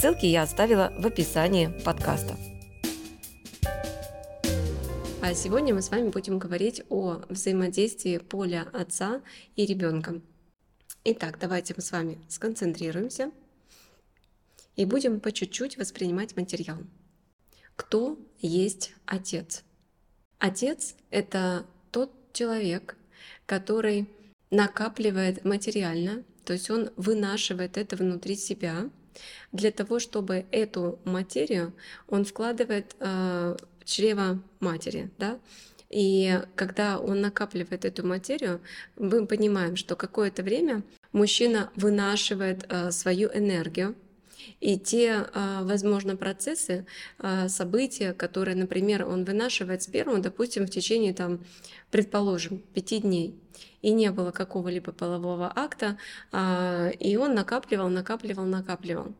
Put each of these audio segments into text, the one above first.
Ссылки я оставила в описании подкаста. А сегодня мы с вами будем говорить о взаимодействии поля отца и ребенка. Итак, давайте мы с вами сконцентрируемся и будем по чуть-чуть воспринимать материал. Кто есть отец? Отец – это тот человек, который накапливает материально, то есть он вынашивает это внутри себя – для того, чтобы эту материю он вкладывает э, в чрево матери, да, и когда он накапливает эту материю, мы понимаем, что какое-то время мужчина вынашивает э, свою энергию, и те, э, возможно, процессы, э, события, которые, например, он вынашивает сперму, допустим, в течение, там, предположим, пяти дней, и не было какого-либо полового акта, а, и он накапливал, накапливал, накапливал.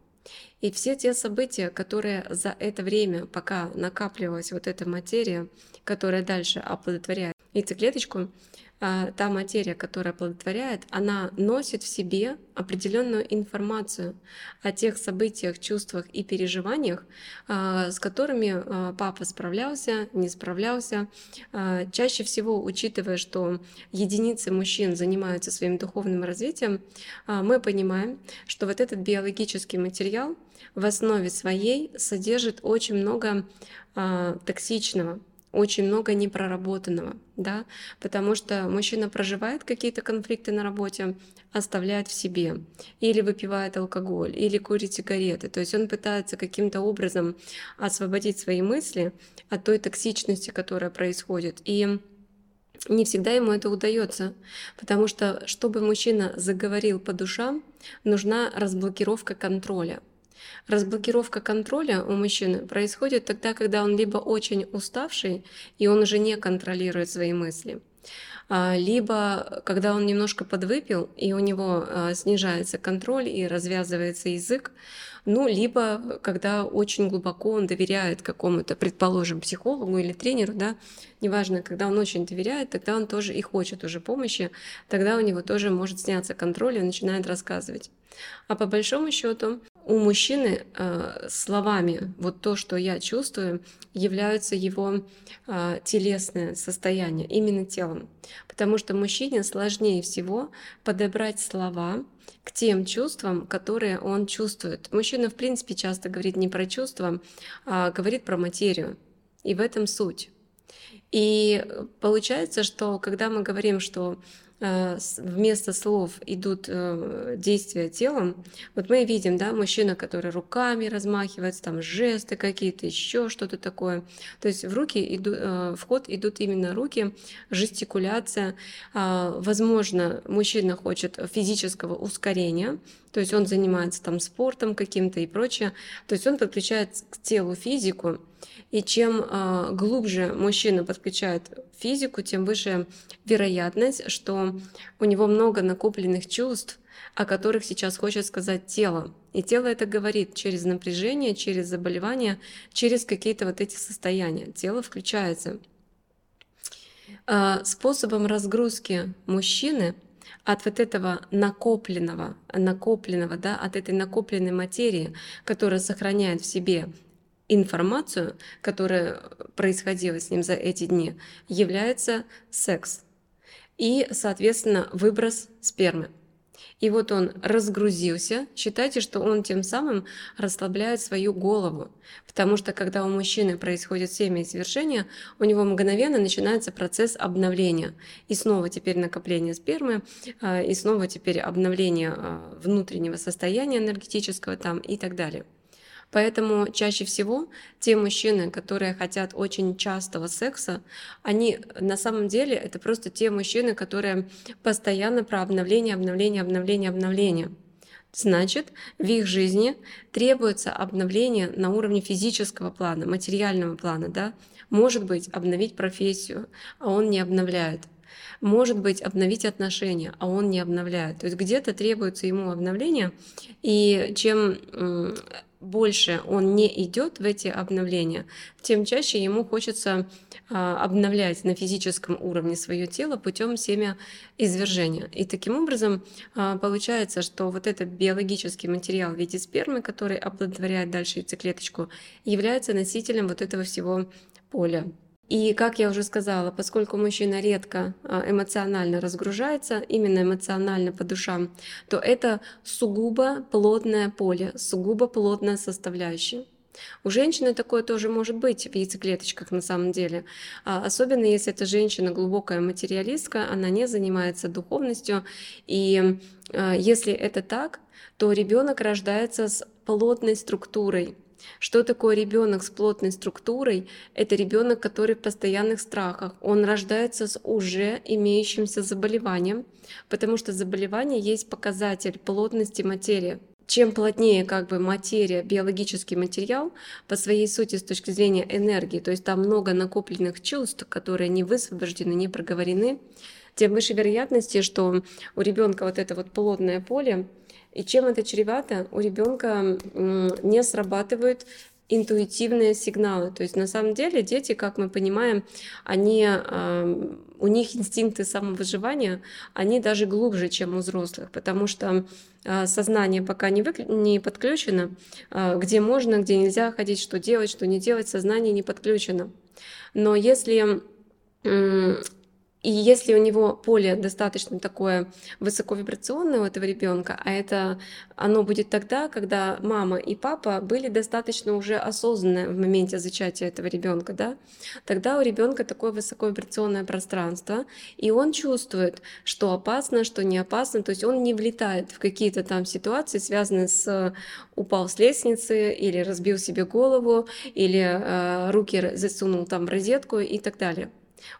И все те события, которые за это время, пока накапливалась вот эта материя, которая дальше оплодотворяет яйцеклеточку, а, та материя, которая оплодотворяет, она носит в себе определенную информацию о тех событиях, чувствах и переживаниях, а, с которыми а, папа справлялся, не справлялся. Чаще всего, учитывая, что единицы мужчин занимаются своим духовным развитием, мы понимаем, что вот этот биологический материал в основе своей содержит очень много токсичного, очень много непроработанного, да, потому что мужчина проживает какие-то конфликты на работе, оставляет в себе, или выпивает алкоголь, или курит сигареты, то есть он пытается каким-то образом освободить свои мысли от той токсичности, которая происходит, и не всегда ему это удается, потому что, чтобы мужчина заговорил по душам, нужна разблокировка контроля. Разблокировка контроля у мужчины происходит тогда, когда он либо очень уставший, и он уже не контролирует свои мысли, а, либо когда он немножко подвыпил, и у него а, снижается контроль и развязывается язык, ну, либо когда очень глубоко он доверяет какому-то, предположим, психологу или тренеру, да, неважно, когда он очень доверяет, тогда он тоже и хочет уже помощи, тогда у него тоже может сняться контроль, и начинает рассказывать. А по большому счету у мужчины э, словами вот то, что я чувствую, являются его э, телесное состояние, именно телом. Потому что мужчине сложнее всего подобрать слова к тем чувствам, которые он чувствует. Мужчина, в принципе, часто говорит не про чувства, а говорит про материю. И в этом суть. И получается, что когда мы говорим, что Э, вместо слов идут э, действия телом, вот мы видим, да, мужчина, который руками размахивается, там жесты какие-то, еще что-то такое. То есть в руки иду, э, в ход идут именно руки, жестикуляция. А, возможно, мужчина хочет физического ускорения, то есть он занимается там спортом каким-то и прочее. То есть он подключает к телу физику, и чем э, глубже мужчина подключает физику, тем выше вероятность, что у него много накопленных чувств, о которых сейчас хочет сказать тело. И тело это говорит через напряжение, через заболевания, через какие-то вот эти состояния. Тело включается. Э, способом разгрузки мужчины от вот этого накопленного, накопленного, да, от этой накопленной материи, которая сохраняет в себе информацию, которая происходила с ним за эти дни, является секс и, соответственно, выброс спермы. И вот он разгрузился. Считайте, что он тем самым расслабляет свою голову. Потому что когда у мужчины происходит семя и у него мгновенно начинается процесс обновления. И снова теперь накопление спермы, а, и снова теперь обновление а, внутреннего состояния энергетического там и так далее. Поэтому чаще всего те мужчины, которые хотят очень частого секса, они на самом деле это просто те мужчины, которые постоянно про обновление, обновление, обновление, обновление. Значит, в их жизни требуется обновление на уровне физического плана, материального плана, да? Может быть, обновить профессию, а он не обновляет. Может быть, обновить отношения, а он не обновляет. То есть где-то требуется ему обновление, и чем больше он не идет в эти обновления, тем чаще ему хочется а, обновлять на физическом уровне свое тело путем семя извержения. И таким образом а, получается, что вот этот биологический материал в виде спермы, который оплодотворяет дальше яйцеклеточку, является носителем вот этого всего поля. И, как я уже сказала, поскольку мужчина редко а, эмоционально разгружается, именно эмоционально по душам, то это сугубо плотное поле, сугубо плотная составляющая. У женщины такое тоже может быть в яйцеклеточках на самом деле. А, особенно если эта женщина глубокая материалистка, она не занимается духовностью. И а, если это так, то ребенок рождается с плотной структурой, что такое ребенок с плотной структурой? Это ребенок, который в постоянных страхах. Он рождается с уже имеющимся заболеванием, потому что заболевание есть показатель плотности материи чем плотнее как бы материя, биологический материал по своей сути с точки зрения энергии, то есть там много накопленных чувств, которые не высвобождены, не проговорены, тем выше вероятности, что у ребенка вот это вот плотное поле и чем это чревато? У ребенка не срабатывают интуитивные сигналы. То есть на самом деле дети, как мы понимаем, они, у них инстинкты самовыживания, они даже глубже, чем у взрослых, потому что а, сознание пока не, выклю... не подключено, а, где можно, где нельзя ходить, что делать, что не делать, сознание не подключено. Но если и если у него поле достаточно такое высоковибрационное у этого ребенка, а это оно будет тогда, когда мама и папа были достаточно уже осознанны в моменте зачатия этого ребенка, да, тогда у ребенка такое высоковибрационное пространство, и он чувствует, что опасно, что не опасно, то есть он не влетает в какие-то там ситуации, связанные с упал с лестницы или разбил себе голову или э, руки засунул там в розетку и так далее.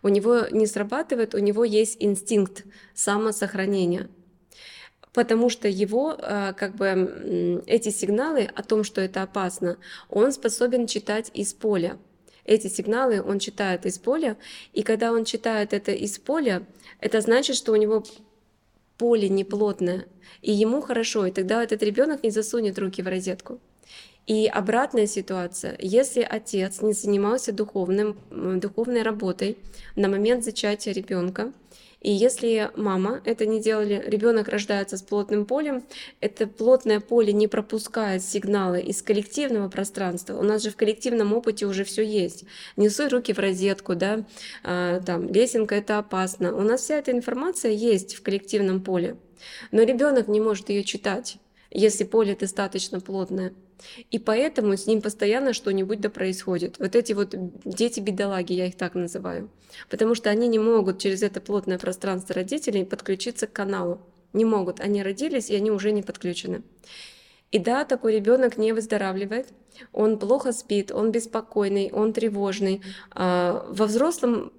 У него не срабатывает, у него есть инстинкт самосохранения потому что его э, как бы эти сигналы о том, что это опасно, он способен читать из поля. Эти сигналы он читает из поля, и когда он читает это из поля, это значит, что у него поле неплотное, и ему хорошо, и тогда этот ребенок не засунет руки в розетку. И обратная ситуация, если отец не занимался духовным, духовной работой на момент зачатия ребенка, и если мама это не делали, ребенок рождается с плотным полем, это плотное поле не пропускает сигналы из коллективного пространства. У нас же в коллективном опыте уже все есть. Несу руки в розетку, да, а, там, лесенка это опасно. У нас вся эта информация есть в коллективном поле. Но ребенок не может ее читать, если поле достаточно плотное. И поэтому с ним постоянно что-нибудь да происходит. Вот эти вот дети-бедолаги, я их так называю. Потому что они не могут через это плотное пространство родителей подключиться к каналу. Не могут. Они родились, и они уже не подключены. И да, такой ребенок не выздоравливает, он плохо спит, он беспокойный, он тревожный. А во взрослом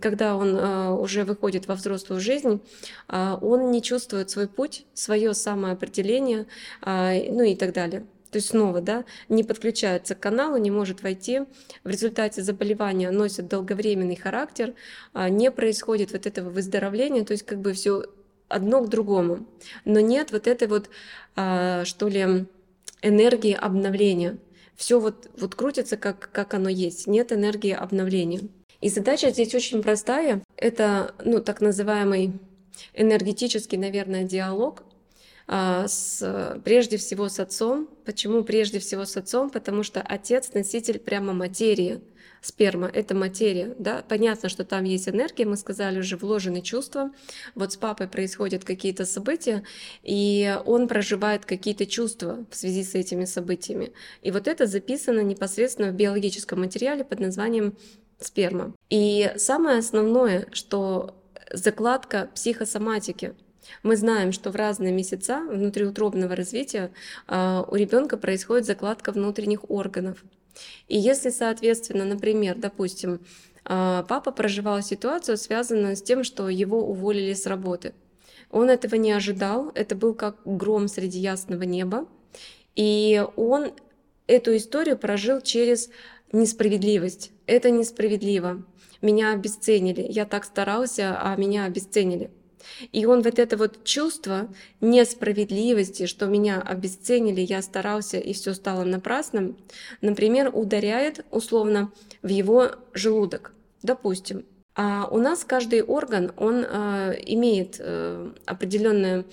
когда он а, уже выходит во взрослую жизнь, а, он не чувствует свой путь, свое самоопределение, а, ну и так далее то есть снова, да, не подключается к каналу, не может войти, в результате заболевания носит долговременный характер, а, не происходит вот этого выздоровления, то есть как бы все одно к другому. Но нет вот этой вот, что ли, энергии обновления. Все вот, вот крутится, как, как оно есть. Нет энергии обновления. И задача здесь очень простая. Это, ну, так называемый энергетический, наверное, диалог а, с, прежде всего с отцом. Почему прежде всего с отцом? Потому что отец носитель прямо материи. Сперма — это материя. Да? Понятно, что там есть энергия, мы сказали уже, вложены чувства. Вот с папой происходят какие-то события, и он проживает какие-то чувства в связи с этими событиями. И вот это записано непосредственно в биологическом материале под названием сперма. И самое основное, что закладка психосоматики — мы знаем, что в разные месяца внутриутробного развития а, у ребенка происходит закладка внутренних органов. И если, соответственно, например, допустим, а, папа проживал ситуацию, связанную с тем, что его уволили с работы, Он этого не ожидал, это был как гром среди ясного неба. И он эту историю прожил через несправедливость. Это несправедливо. Меня обесценили. Я так старался, а меня обесценили. И он вот это вот чувство несправедливости, что меня обесценили, я старался и все стало напрасным, например, ударяет условно в его желудок, допустим. А у нас каждый орган, он э, имеет э, определенное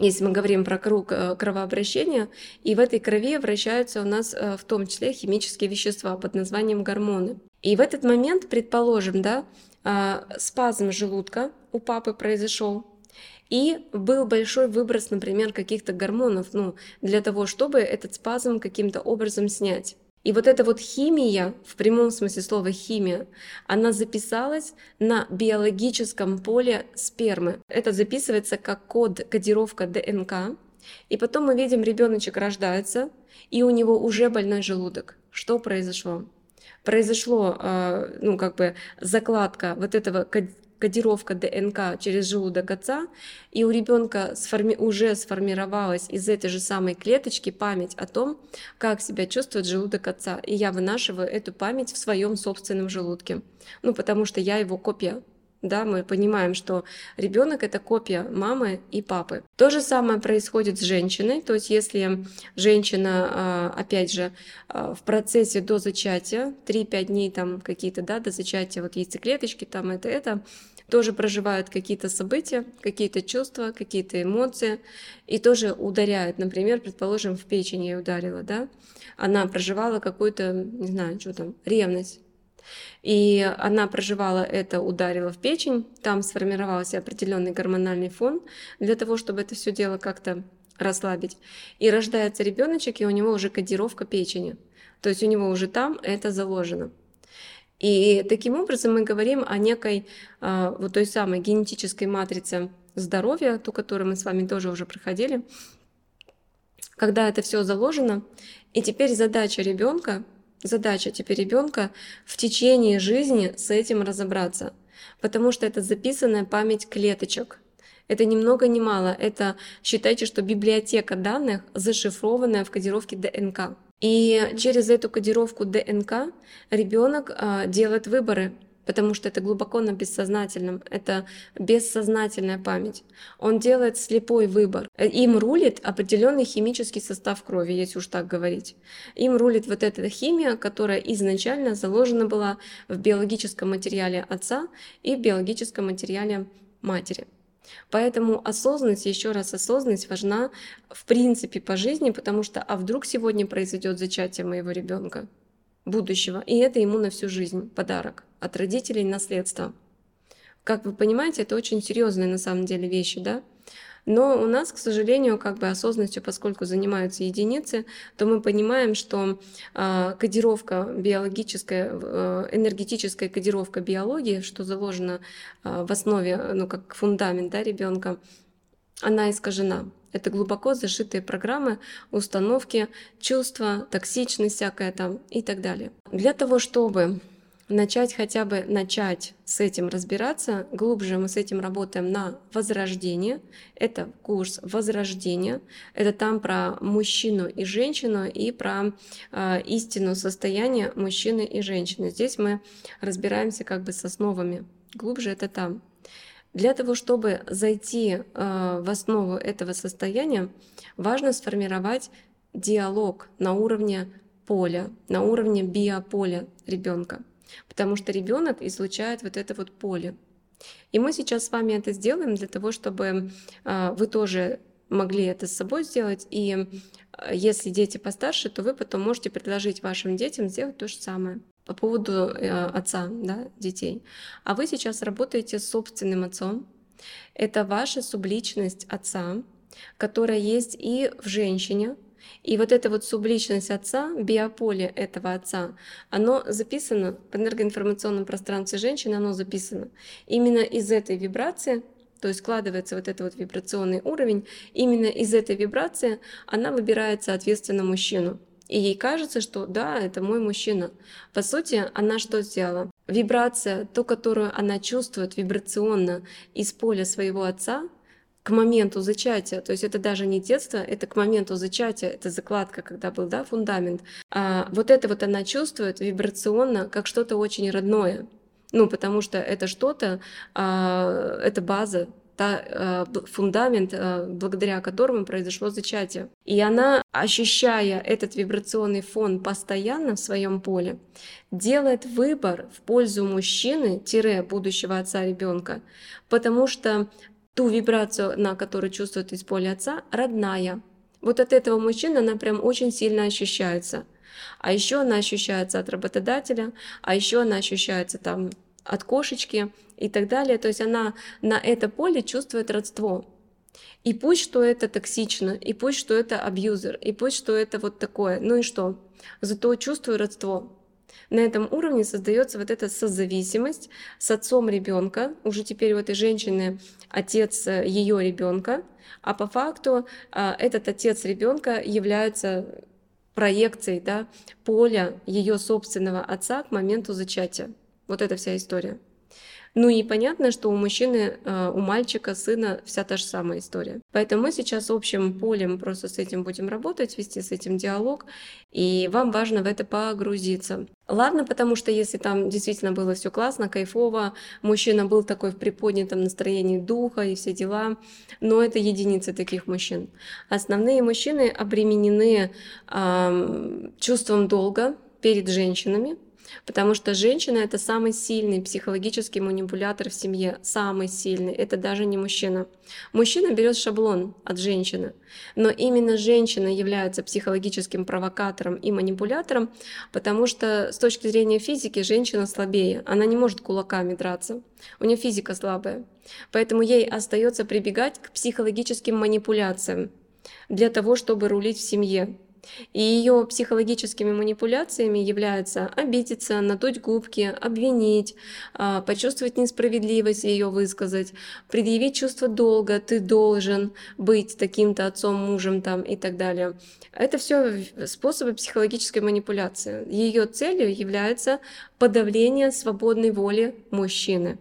если мы говорим про круг э, кровообращения, и в этой крови вращаются у нас э, в том числе химические вещества под названием гормоны. И в этот момент, предположим, да, а, спазм желудка у папы произошел, и был большой выброс, например, каких-то гормонов, ну, для того, чтобы этот спазм каким-то образом снять. И вот эта вот химия, в прямом смысле слова химия, она записалась на биологическом поле спермы. Это записывается как код, кодировка ДНК. И потом мы видим, ребеночек рождается, и у него уже больной желудок. Что произошло? произошло, а, ну, как бы закладка вот этого кодировка ДНК через желудок отца, и у ребенка сформи уже сформировалась из этой же самой клеточки память о том, как себя чувствует желудок отца. И я вынашиваю эту память в своем собственном желудке. Ну, потому что я его копия да, мы понимаем, что ребенок это копия мамы и папы. То же самое происходит с женщиной, то есть если женщина, а, опять же, а, в процессе до зачатия, 3-5 дней там какие-то, да, до зачатия, вот яйцеклеточки, там это, это, тоже проживают какие-то события, какие-то чувства, какие-то эмоции, и тоже ударяют, например, предположим, в печень я ударила, да, она проживала какую-то, не знаю, что там, ревность, и она проживала это, ударила в печень, там сформировался определенный гормональный фон для того, чтобы это все дело как-то расслабить. И рождается ребеночек, и у него уже кодировка печени. То есть у него уже там это заложено. И таким образом мы говорим о некой а, вот той самой генетической матрице здоровья, ту, которую мы с вами тоже уже проходили, когда это все заложено. И теперь задача ребенка задача теперь ребенка в течение жизни с этим разобраться, потому что это записанная память клеточек. Это ни много ни мало. Это считайте, что библиотека данных, зашифрованная в кодировке ДНК. И через эту кодировку ДНК ребенок а, делает выборы потому что это глубоко на бессознательном, это бессознательная память. Он делает слепой выбор. Им рулит определенный химический состав крови, если уж так говорить. Им рулит вот эта химия, которая изначально заложена была в биологическом материале отца и в биологическом материале матери. Поэтому осознанность, еще раз осознанность важна в принципе по жизни, потому что а вдруг сегодня произойдет зачатие моего ребенка? будущего. И это ему на всю жизнь подарок от родителей наследство. Как вы понимаете, это очень серьезные на самом деле вещи, да? Но у нас, к сожалению, как бы осознанностью, поскольку занимаются единицы, то мы понимаем, что э, кодировка биологическая, э, энергетическая кодировка биологии, что заложено э, в основе, ну как фундамент да, ребенка, она искажена. Это глубоко зашитые программы, установки, чувства, токсичность всякая там и так далее. Для того, чтобы начать хотя бы начать с этим разбираться, глубже мы с этим работаем на возрождение. Это курс возрождения. Это там про мужчину и женщину и про э, истину состояния мужчины и женщины. Здесь мы разбираемся как бы с основами. Глубже это там. Для того, чтобы зайти э, в основу этого состояния, важно сформировать диалог на уровне поля, на уровне биополя ребенка, потому что ребенок излучает вот это вот поле. И мы сейчас с вами это сделаем для того, чтобы э, вы тоже могли это с собой сделать. И э, если дети постарше, то вы потом можете предложить вашим детям сделать то же самое по поводу э, отца, да, детей. А вы сейчас работаете с собственным отцом. Это ваша субличность отца, которая есть и в женщине. И вот эта вот субличность отца, биополе этого отца, оно записано в энергоинформационном пространстве женщины, оно записано. Именно из этой вибрации то есть складывается вот этот вот вибрационный уровень, именно из этой вибрации она выбирает, соответственно, мужчину. И ей кажется, что да, это мой мужчина. По сути, она что сделала? Вибрация, то, которую она чувствует вибрационно из поля своего отца, к моменту зачатия, то есть это даже не детство, это к моменту зачатия, это закладка, когда был, да, фундамент. А вот это вот она чувствует вибрационно, как что-то очень родное. Ну, потому что это что-то, а, это база, та, а, фундамент, а, благодаря которому произошло зачатие. И она, ощущая этот вибрационный фон постоянно в своем поле, делает выбор в пользу мужчины, тире будущего отца ребенка, потому что ту вибрацию, на которую чувствует из поля отца, родная. Вот от этого мужчины она прям очень сильно ощущается. А еще она ощущается от работодателя, а еще она ощущается там от кошечки и так далее. То есть она на это поле чувствует родство. И пусть, что это токсично, и пусть, что это абьюзер, и пусть, что это вот такое. Ну и что? Зато чувствую родство. На этом уровне создается вот эта созависимость с отцом ребенка. Уже теперь у этой женщины отец э, ее ребенка, а по факту а, этот отец ребенка является проекцией да, поля ее собственного отца к моменту зачатия. Вот эта вся история. Ну и понятно, что у мужчины, э, у мальчика, сына вся та же самая история. Поэтому мы сейчас общим полем просто с этим будем работать, вести с этим диалог, и вам важно в это погрузиться. Ладно, потому что если там действительно было все классно, кайфово, мужчина был такой в приподнятом настроении духа и все дела, но это единицы таких мужчин. Основные мужчины обременены э, чувством долга перед женщинами, Потому что женщина это самый сильный психологический манипулятор в семье, самый сильный. Это даже не мужчина. Мужчина берет шаблон от женщины, но именно женщина является психологическим провокатором и манипулятором, потому что с точки зрения физики женщина слабее, она не может кулаками драться, у нее физика слабая, поэтому ей остается прибегать к психологическим манипуляциям для того, чтобы рулить в семье. И ее психологическими манипуляциями является обидеться, надуть губки, обвинить, а, почувствовать несправедливость ее высказать, предъявить чувство долга, ты должен быть таким-то отцом, мужем там и так далее. Это все способы психологической манипуляции. Ее целью является подавление свободной воли мужчины.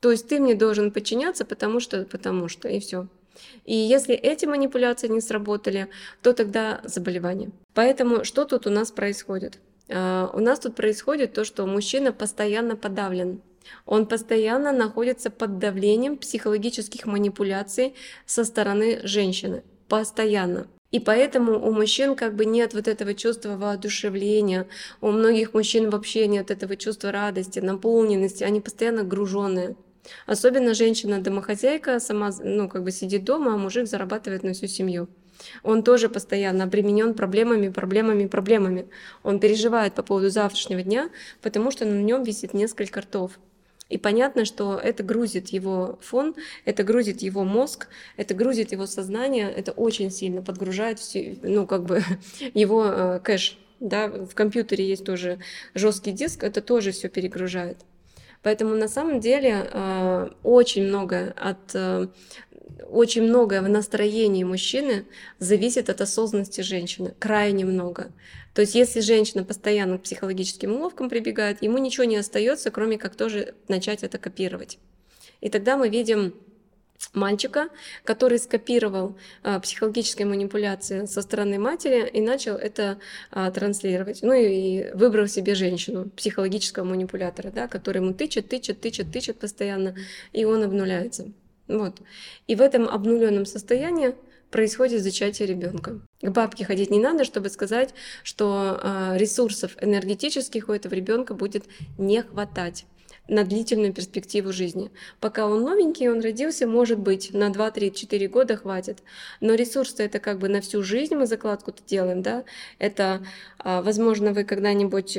То есть ты мне должен подчиняться, потому что, потому что, и все. И если эти манипуляции не сработали, то тогда заболевание. Поэтому что тут у нас происходит? А, у нас тут происходит то, что мужчина постоянно подавлен. Он постоянно находится под давлением психологических манипуляций со стороны женщины. Постоянно. И поэтому у мужчин как бы нет вот этого чувства воодушевления, у многих мужчин вообще нет этого чувства радости, наполненности, они постоянно груженные. Особенно женщина-домохозяйка сама, ну, как бы сидит дома, а мужик зарабатывает на всю семью. Он тоже постоянно обременен проблемами, проблемами, проблемами. Он переживает по поводу завтрашнего дня, потому что на нем висит несколько ртов. И понятно, что это грузит его фон, это грузит его мозг, это грузит его сознание, это очень сильно подгружает все, ну, как бы его э, кэш. Да, в компьютере есть тоже жесткий диск, это тоже все перегружает. Поэтому на самом деле э, очень много от э, очень многое в настроении мужчины зависит от осознанности женщины, крайне много. То есть если женщина постоянно к психологическим уловкам прибегает, ему ничего не остается, кроме как тоже начать это копировать. И тогда мы видим мальчика, который скопировал а, психологические манипуляции со стороны матери и начал это а, транслировать. Ну и, и выбрал себе женщину, психологического манипулятора, да, который ему тычет, тычет, тычет, тычет постоянно, и он обнуляется. Вот. И в этом обнуленном состоянии происходит зачатие ребенка. К бабке ходить не надо, чтобы сказать, что э, ресурсов энергетических у этого ребенка будет не хватать на длительную перспективу жизни. Пока он новенький, он родился, может быть, на 2, 3, 4 года хватит. Но ресурсы это как бы на всю жизнь мы закладку-то делаем, да. Это, а, возможно, вы когда-нибудь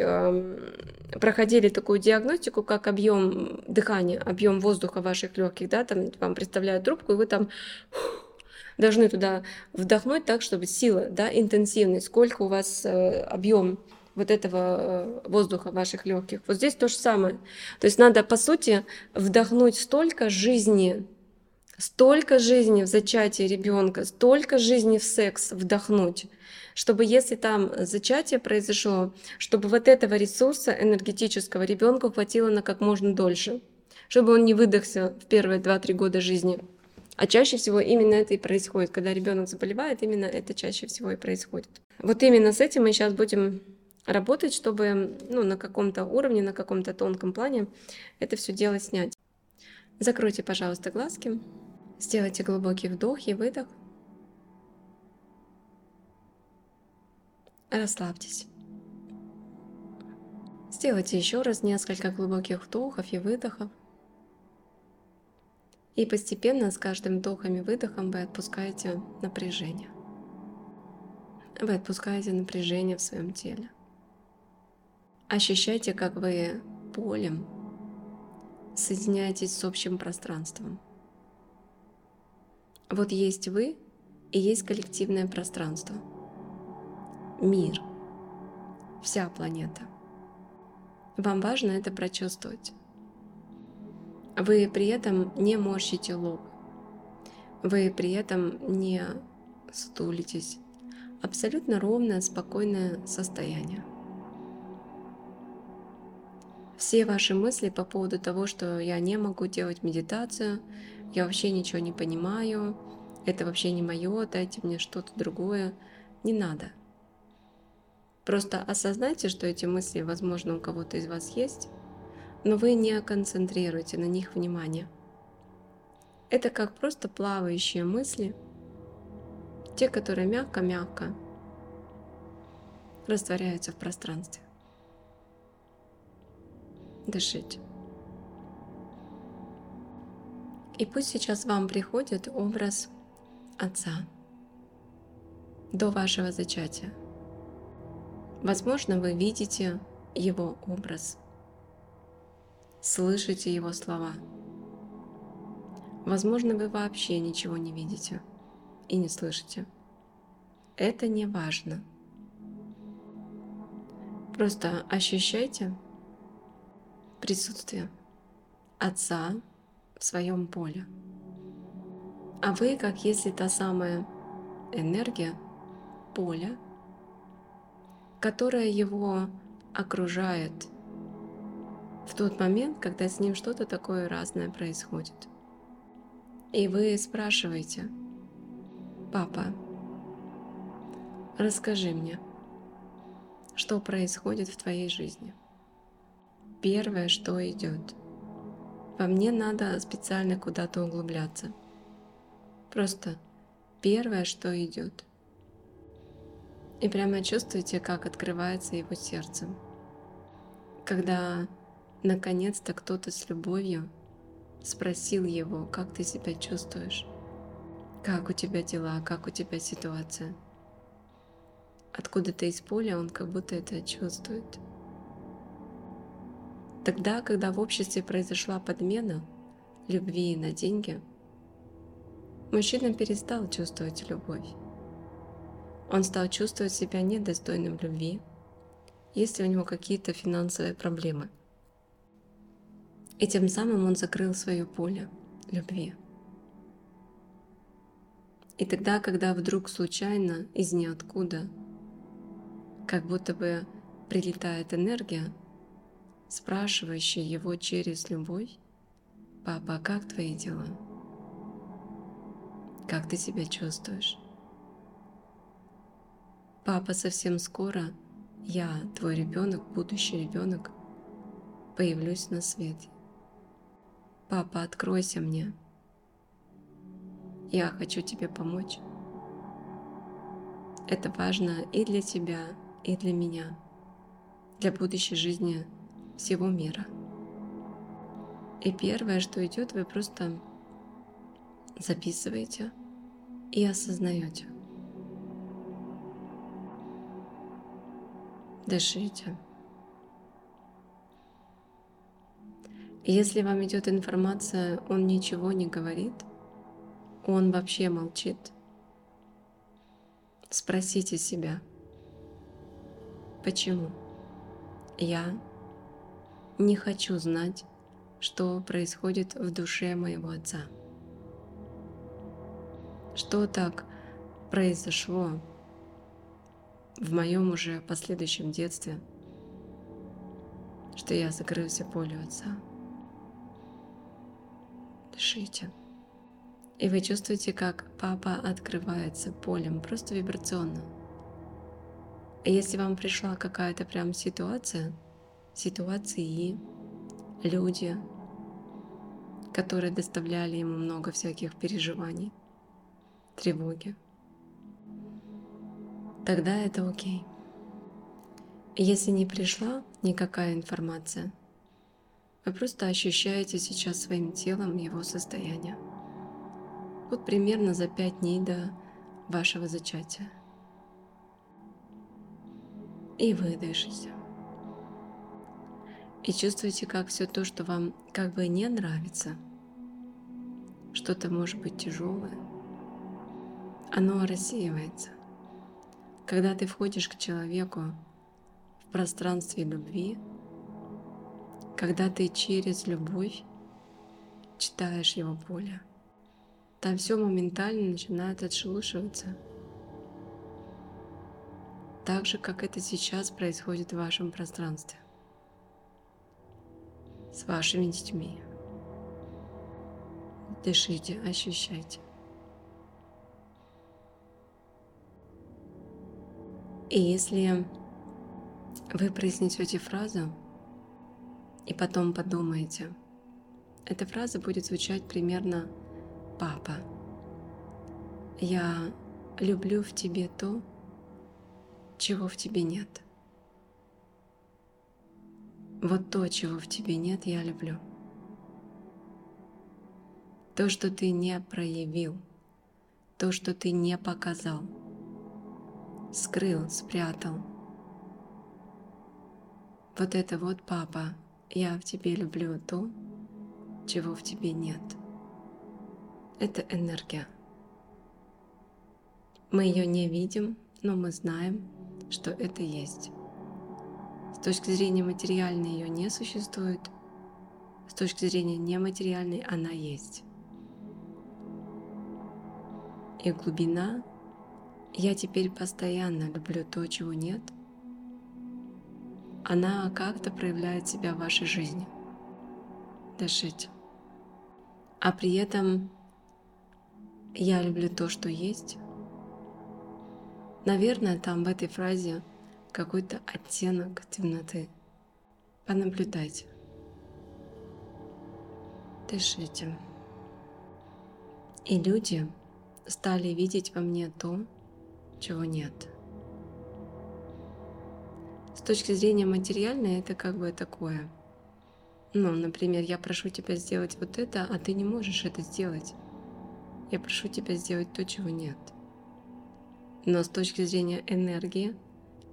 проходили такую диагностику, как объем дыхания, объем воздуха ваших легких, да, там вам представляют трубку, и вы там должны туда вдохнуть так, чтобы сила, да, интенсивность, сколько у вас э, объем вот этого э, воздуха ваших легких. Вот здесь то же самое. То есть надо, по сути, вдохнуть столько жизни, столько жизни в зачатии ребенка, столько жизни в секс вдохнуть, чтобы если там зачатие произошло, чтобы вот этого ресурса энергетического ребенку хватило на как можно дольше, чтобы он не выдохся в первые 2-3 года жизни. А чаще всего именно это и происходит. Когда ребенок заболевает, именно это чаще всего и происходит. Вот именно с этим мы сейчас будем работать, чтобы ну, на каком-то уровне, на каком-то тонком плане это все дело снять. Закройте, пожалуйста, глазки. Сделайте глубокий вдох и выдох. Расслабьтесь. Сделайте еще раз несколько глубоких вдохов и выдохов. И постепенно с каждым вдохом и выдохом вы отпускаете напряжение. Вы отпускаете напряжение в своем теле. Ощущайте, как вы полем соединяетесь с общим пространством. Вот есть вы и есть коллективное пространство. Мир. Вся планета. Вам важно это прочувствовать. Вы при этом не морщите лоб. Вы при этом не стулитесь. Абсолютно ровное, спокойное состояние. Все ваши мысли по поводу того, что я не могу делать медитацию, я вообще ничего не понимаю, это вообще не мое, дайте мне что-то другое, не надо. Просто осознайте, что эти мысли, возможно, у кого-то из вас есть, но вы не концентрируете на них внимание. Это как просто плавающие мысли, те, которые мягко-мягко растворяются в пространстве. Дышите. И пусть сейчас вам приходит образ Отца до вашего зачатия. Возможно, вы видите его образ – слышите его слова. Возможно, вы вообще ничего не видите и не слышите. Это не важно. Просто ощущайте присутствие Отца в своем поле. А вы, как если та самая энергия поля, которая его окружает – в тот момент, когда с ним что-то такое разное происходит. И вы спрашиваете, папа, расскажи мне, что происходит в твоей жизни. Первое, что идет. Вам не надо специально куда-то углубляться. Просто первое, что идет. И прямо чувствуете, как открывается его сердце. Когда Наконец-то кто-то с любовью спросил его, как ты себя чувствуешь, как у тебя дела, как у тебя ситуация. Откуда-то из поля он как будто это чувствует. Тогда, когда в обществе произошла подмена любви на деньги, мужчина перестал чувствовать любовь. Он стал чувствовать себя недостойным любви, если у него какие-то финансовые проблемы – и тем самым он закрыл свое поле любви. И тогда, когда вдруг случайно, из ниоткуда, как будто бы прилетает энергия, спрашивающая его через любовь, «Папа, а как твои дела? Как ты себя чувствуешь?» «Папа, совсем скоро я, твой ребенок, будущий ребенок, появлюсь на свет. Папа, откройся мне. Я хочу тебе помочь. Это важно и для тебя, и для меня, для будущей жизни всего мира. И первое, что идет, вы просто записываете и осознаете. Дышите. Если вам идет информация, он ничего не говорит, он вообще молчит, спросите себя, почему я не хочу знать, что происходит в душе моего отца. Что так произошло в моем уже последующем детстве, что я закрылся полю отца. Дышите. И вы чувствуете, как папа открывается полем, просто вибрационно. И если вам пришла какая-то прям ситуация, ситуации, люди, которые доставляли ему много всяких переживаний, тревоги, тогда это окей. Если не пришла никакая информация, вы просто ощущаете сейчас своим телом его состояние. Вот примерно за пять дней до вашего зачатия. И вы. И чувствуете, как все то, что вам как бы не нравится, что-то может быть тяжелое, оно рассеивается. Когда ты входишь к человеку в пространстве любви, когда ты через любовь читаешь его поле, там все моментально начинает отшелушиваться. Так же, как это сейчас происходит в вашем пространстве. С вашими детьми. Дышите, ощущайте. И если вы произнесете фразу, и потом подумаете. Эта фраза будет звучать примерно «Папа, я люблю в тебе то, чего в тебе нет. Вот то, чего в тебе нет, я люблю. То, что ты не проявил, то, что ты не показал, скрыл, спрятал. Вот это вот, папа, я в тебе люблю то, чего в тебе нет. Это энергия. Мы ее не видим, но мы знаем, что это есть. С точки зрения материальной ее не существует, с точки зрения нематериальной она есть. И глубина «я теперь постоянно люблю то, чего нет» — она как-то проявляет себя в вашей жизни. Дышите. А при этом я люблю то, что есть. Наверное, там в этой фразе какой-то оттенок темноты. Понаблюдайте. Дышите. И люди стали видеть во мне то, чего нет. С точки зрения материальной это как бы такое. Ну, например, я прошу тебя сделать вот это, а ты не можешь это сделать. Я прошу тебя сделать то, чего нет. Но с точки зрения энергии,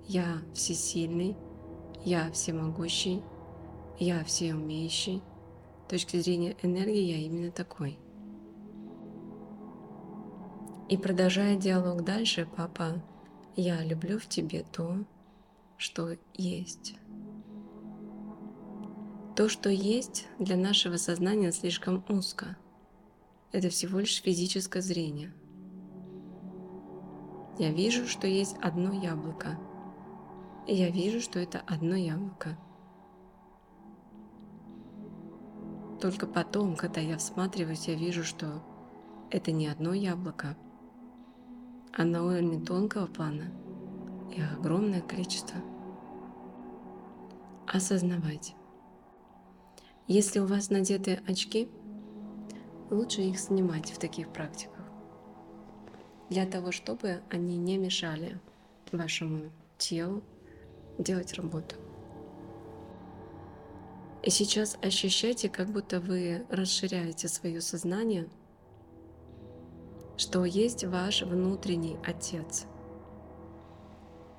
я всесильный, я всемогущий, я всеумеющий. С точки зрения энергии я именно такой. И продолжая диалог дальше, папа, я люблю в тебе то, что есть. То, что есть для нашего сознания слишком узко. Это всего лишь физическое зрение. Я вижу, что есть одно яблоко. И я вижу, что это одно яблоко. Только потом, когда я всматриваюсь, я вижу, что это не одно яблоко, а на уровне тонкого плана – их огромное количество. Осознавайте. Если у вас надеты очки, лучше их снимать в таких практиках, для того, чтобы они не мешали вашему телу делать работу. И сейчас ощущайте, как будто вы расширяете свое сознание, что есть ваш внутренний отец –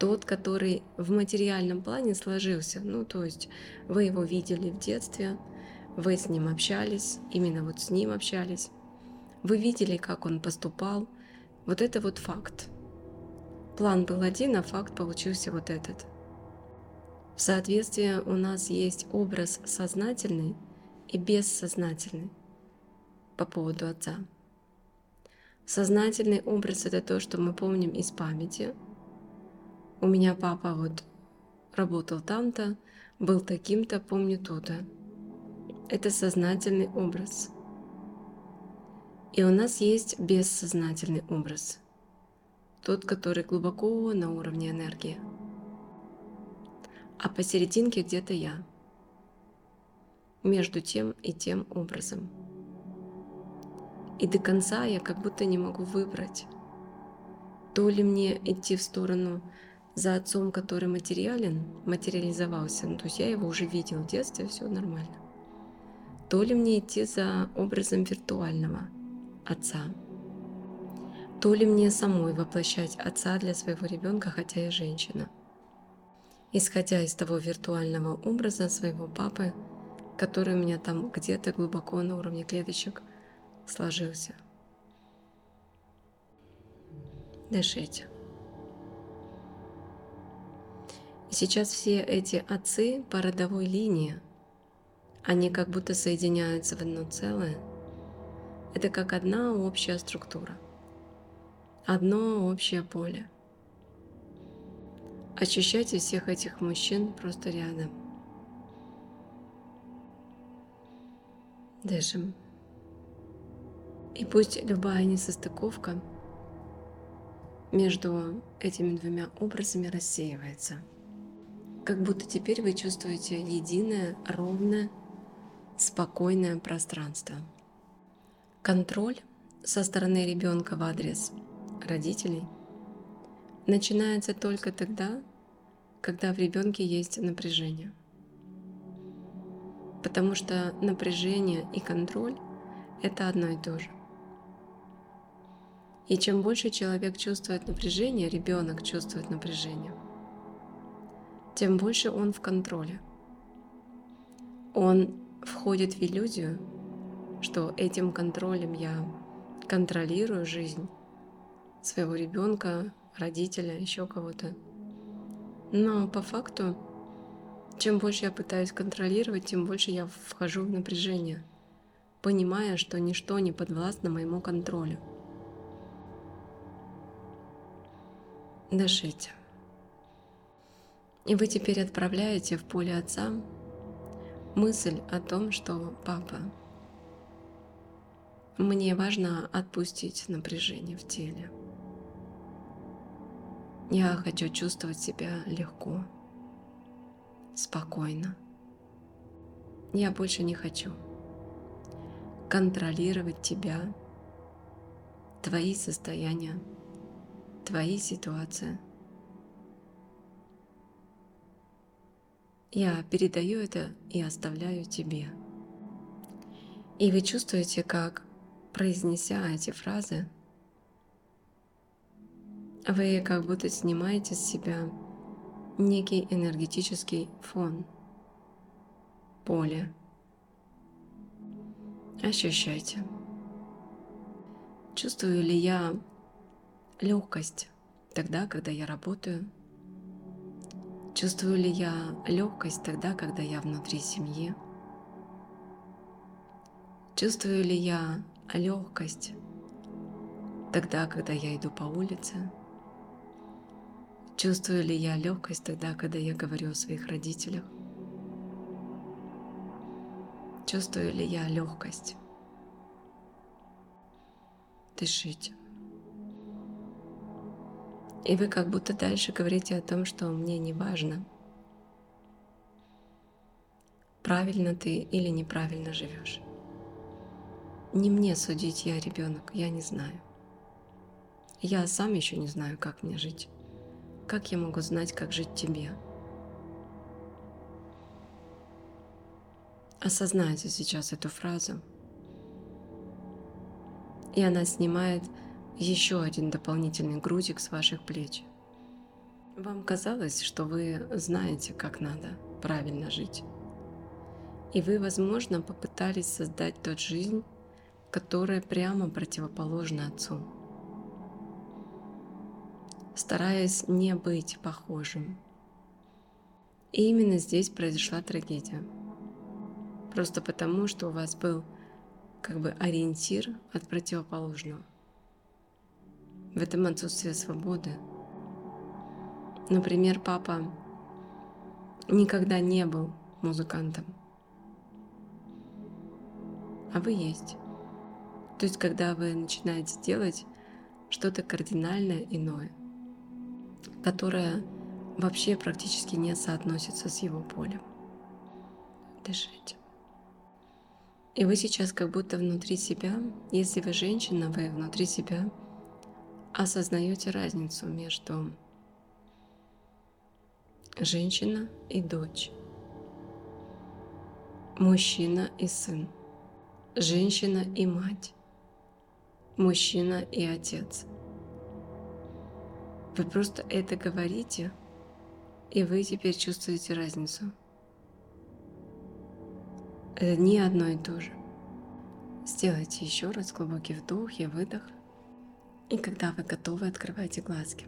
тот, который в материальном плане сложился. Ну, то есть вы его видели в детстве, вы с ним общались, именно вот с ним общались. Вы видели, как он поступал. Вот это вот факт. План был один, а факт получился вот этот. В соответствии у нас есть образ сознательный и бессознательный по поводу Отца. Сознательный образ — это то, что мы помним из памяти — у меня папа вот работал там-то, был таким-то, помню то-то. Это сознательный образ. И у нас есть бессознательный образ, тот, который глубоко на уровне энергии. А посерединке где-то я, между тем и тем образом. И до конца я как будто не могу выбрать, то ли мне идти в сторону за отцом, который материален, материализовался, ну, то есть я его уже видел в детстве, все нормально, то ли мне идти за образом виртуального отца, то ли мне самой воплощать отца для своего ребенка, хотя я женщина. Исходя из того виртуального образа своего папы, который у меня там где-то глубоко на уровне клеточек сложился. Дышите. И сейчас все эти отцы по родовой линии, они как будто соединяются в одно целое. Это как одна общая структура, одно общее поле. Ощущайте всех этих мужчин просто рядом. Дышим. И пусть любая несостыковка между этими двумя образами рассеивается – как будто теперь вы чувствуете единое, ровное, спокойное пространство. Контроль со стороны ребенка в адрес родителей начинается только тогда, когда в ребенке есть напряжение. Потому что напряжение и контроль — это одно и то же. И чем больше человек чувствует напряжение, ребенок чувствует напряжение — тем больше он в контроле. Он входит в иллюзию, что этим контролем я контролирую жизнь своего ребенка, родителя, еще кого-то. Но по факту, чем больше я пытаюсь контролировать, тем больше я вхожу в напряжение, понимая, что ничто не подвластно моему контролю. Дышите. И вы теперь отправляете в поле Отца мысль о том, что папа, мне важно отпустить напряжение в теле. Я хочу чувствовать себя легко, спокойно. Я больше не хочу контролировать тебя, твои состояния, твои ситуации – Я передаю это и оставляю тебе. И вы чувствуете, как, произнеся эти фразы, вы как будто снимаете с себя некий энергетический фон, поле. Ощущайте. Чувствую ли я легкость тогда, когда я работаю – Чувствую ли я легкость тогда, когда я внутри семьи? Чувствую ли я легкость тогда, когда я иду по улице? Чувствую ли я легкость тогда, когда я говорю о своих родителях? Чувствую ли я легкость? Дышите. И вы как будто дальше говорите о том, что мне не важно, правильно ты или неправильно живешь. Не мне судить, я ребенок, я не знаю. Я сам еще не знаю, как мне жить. Как я могу знать, как жить тебе? Осознайте сейчас эту фразу. И она снимает еще один дополнительный грузик с ваших плеч. Вам казалось, что вы знаете, как надо правильно жить. И вы, возможно, попытались создать тот жизнь, которая прямо противоположна Отцу, стараясь не быть похожим. И именно здесь произошла трагедия. Просто потому, что у вас был как бы ориентир от противоположного в этом отсутствие свободы. Например, папа никогда не был музыкантом, а вы есть. То есть, когда вы начинаете делать что-то кардинальное иное, которое вообще практически не соотносится с его полем. Дышите. И вы сейчас как будто внутри себя, если вы женщина, вы внутри себя осознаете разницу между женщина и дочь, мужчина и сын, женщина и мать, мужчина и отец. Вы просто это говорите, и вы теперь чувствуете разницу. Это не одно и то же. Сделайте еще раз глубокий вдох и выдох. И когда вы готовы, открывайте глазки.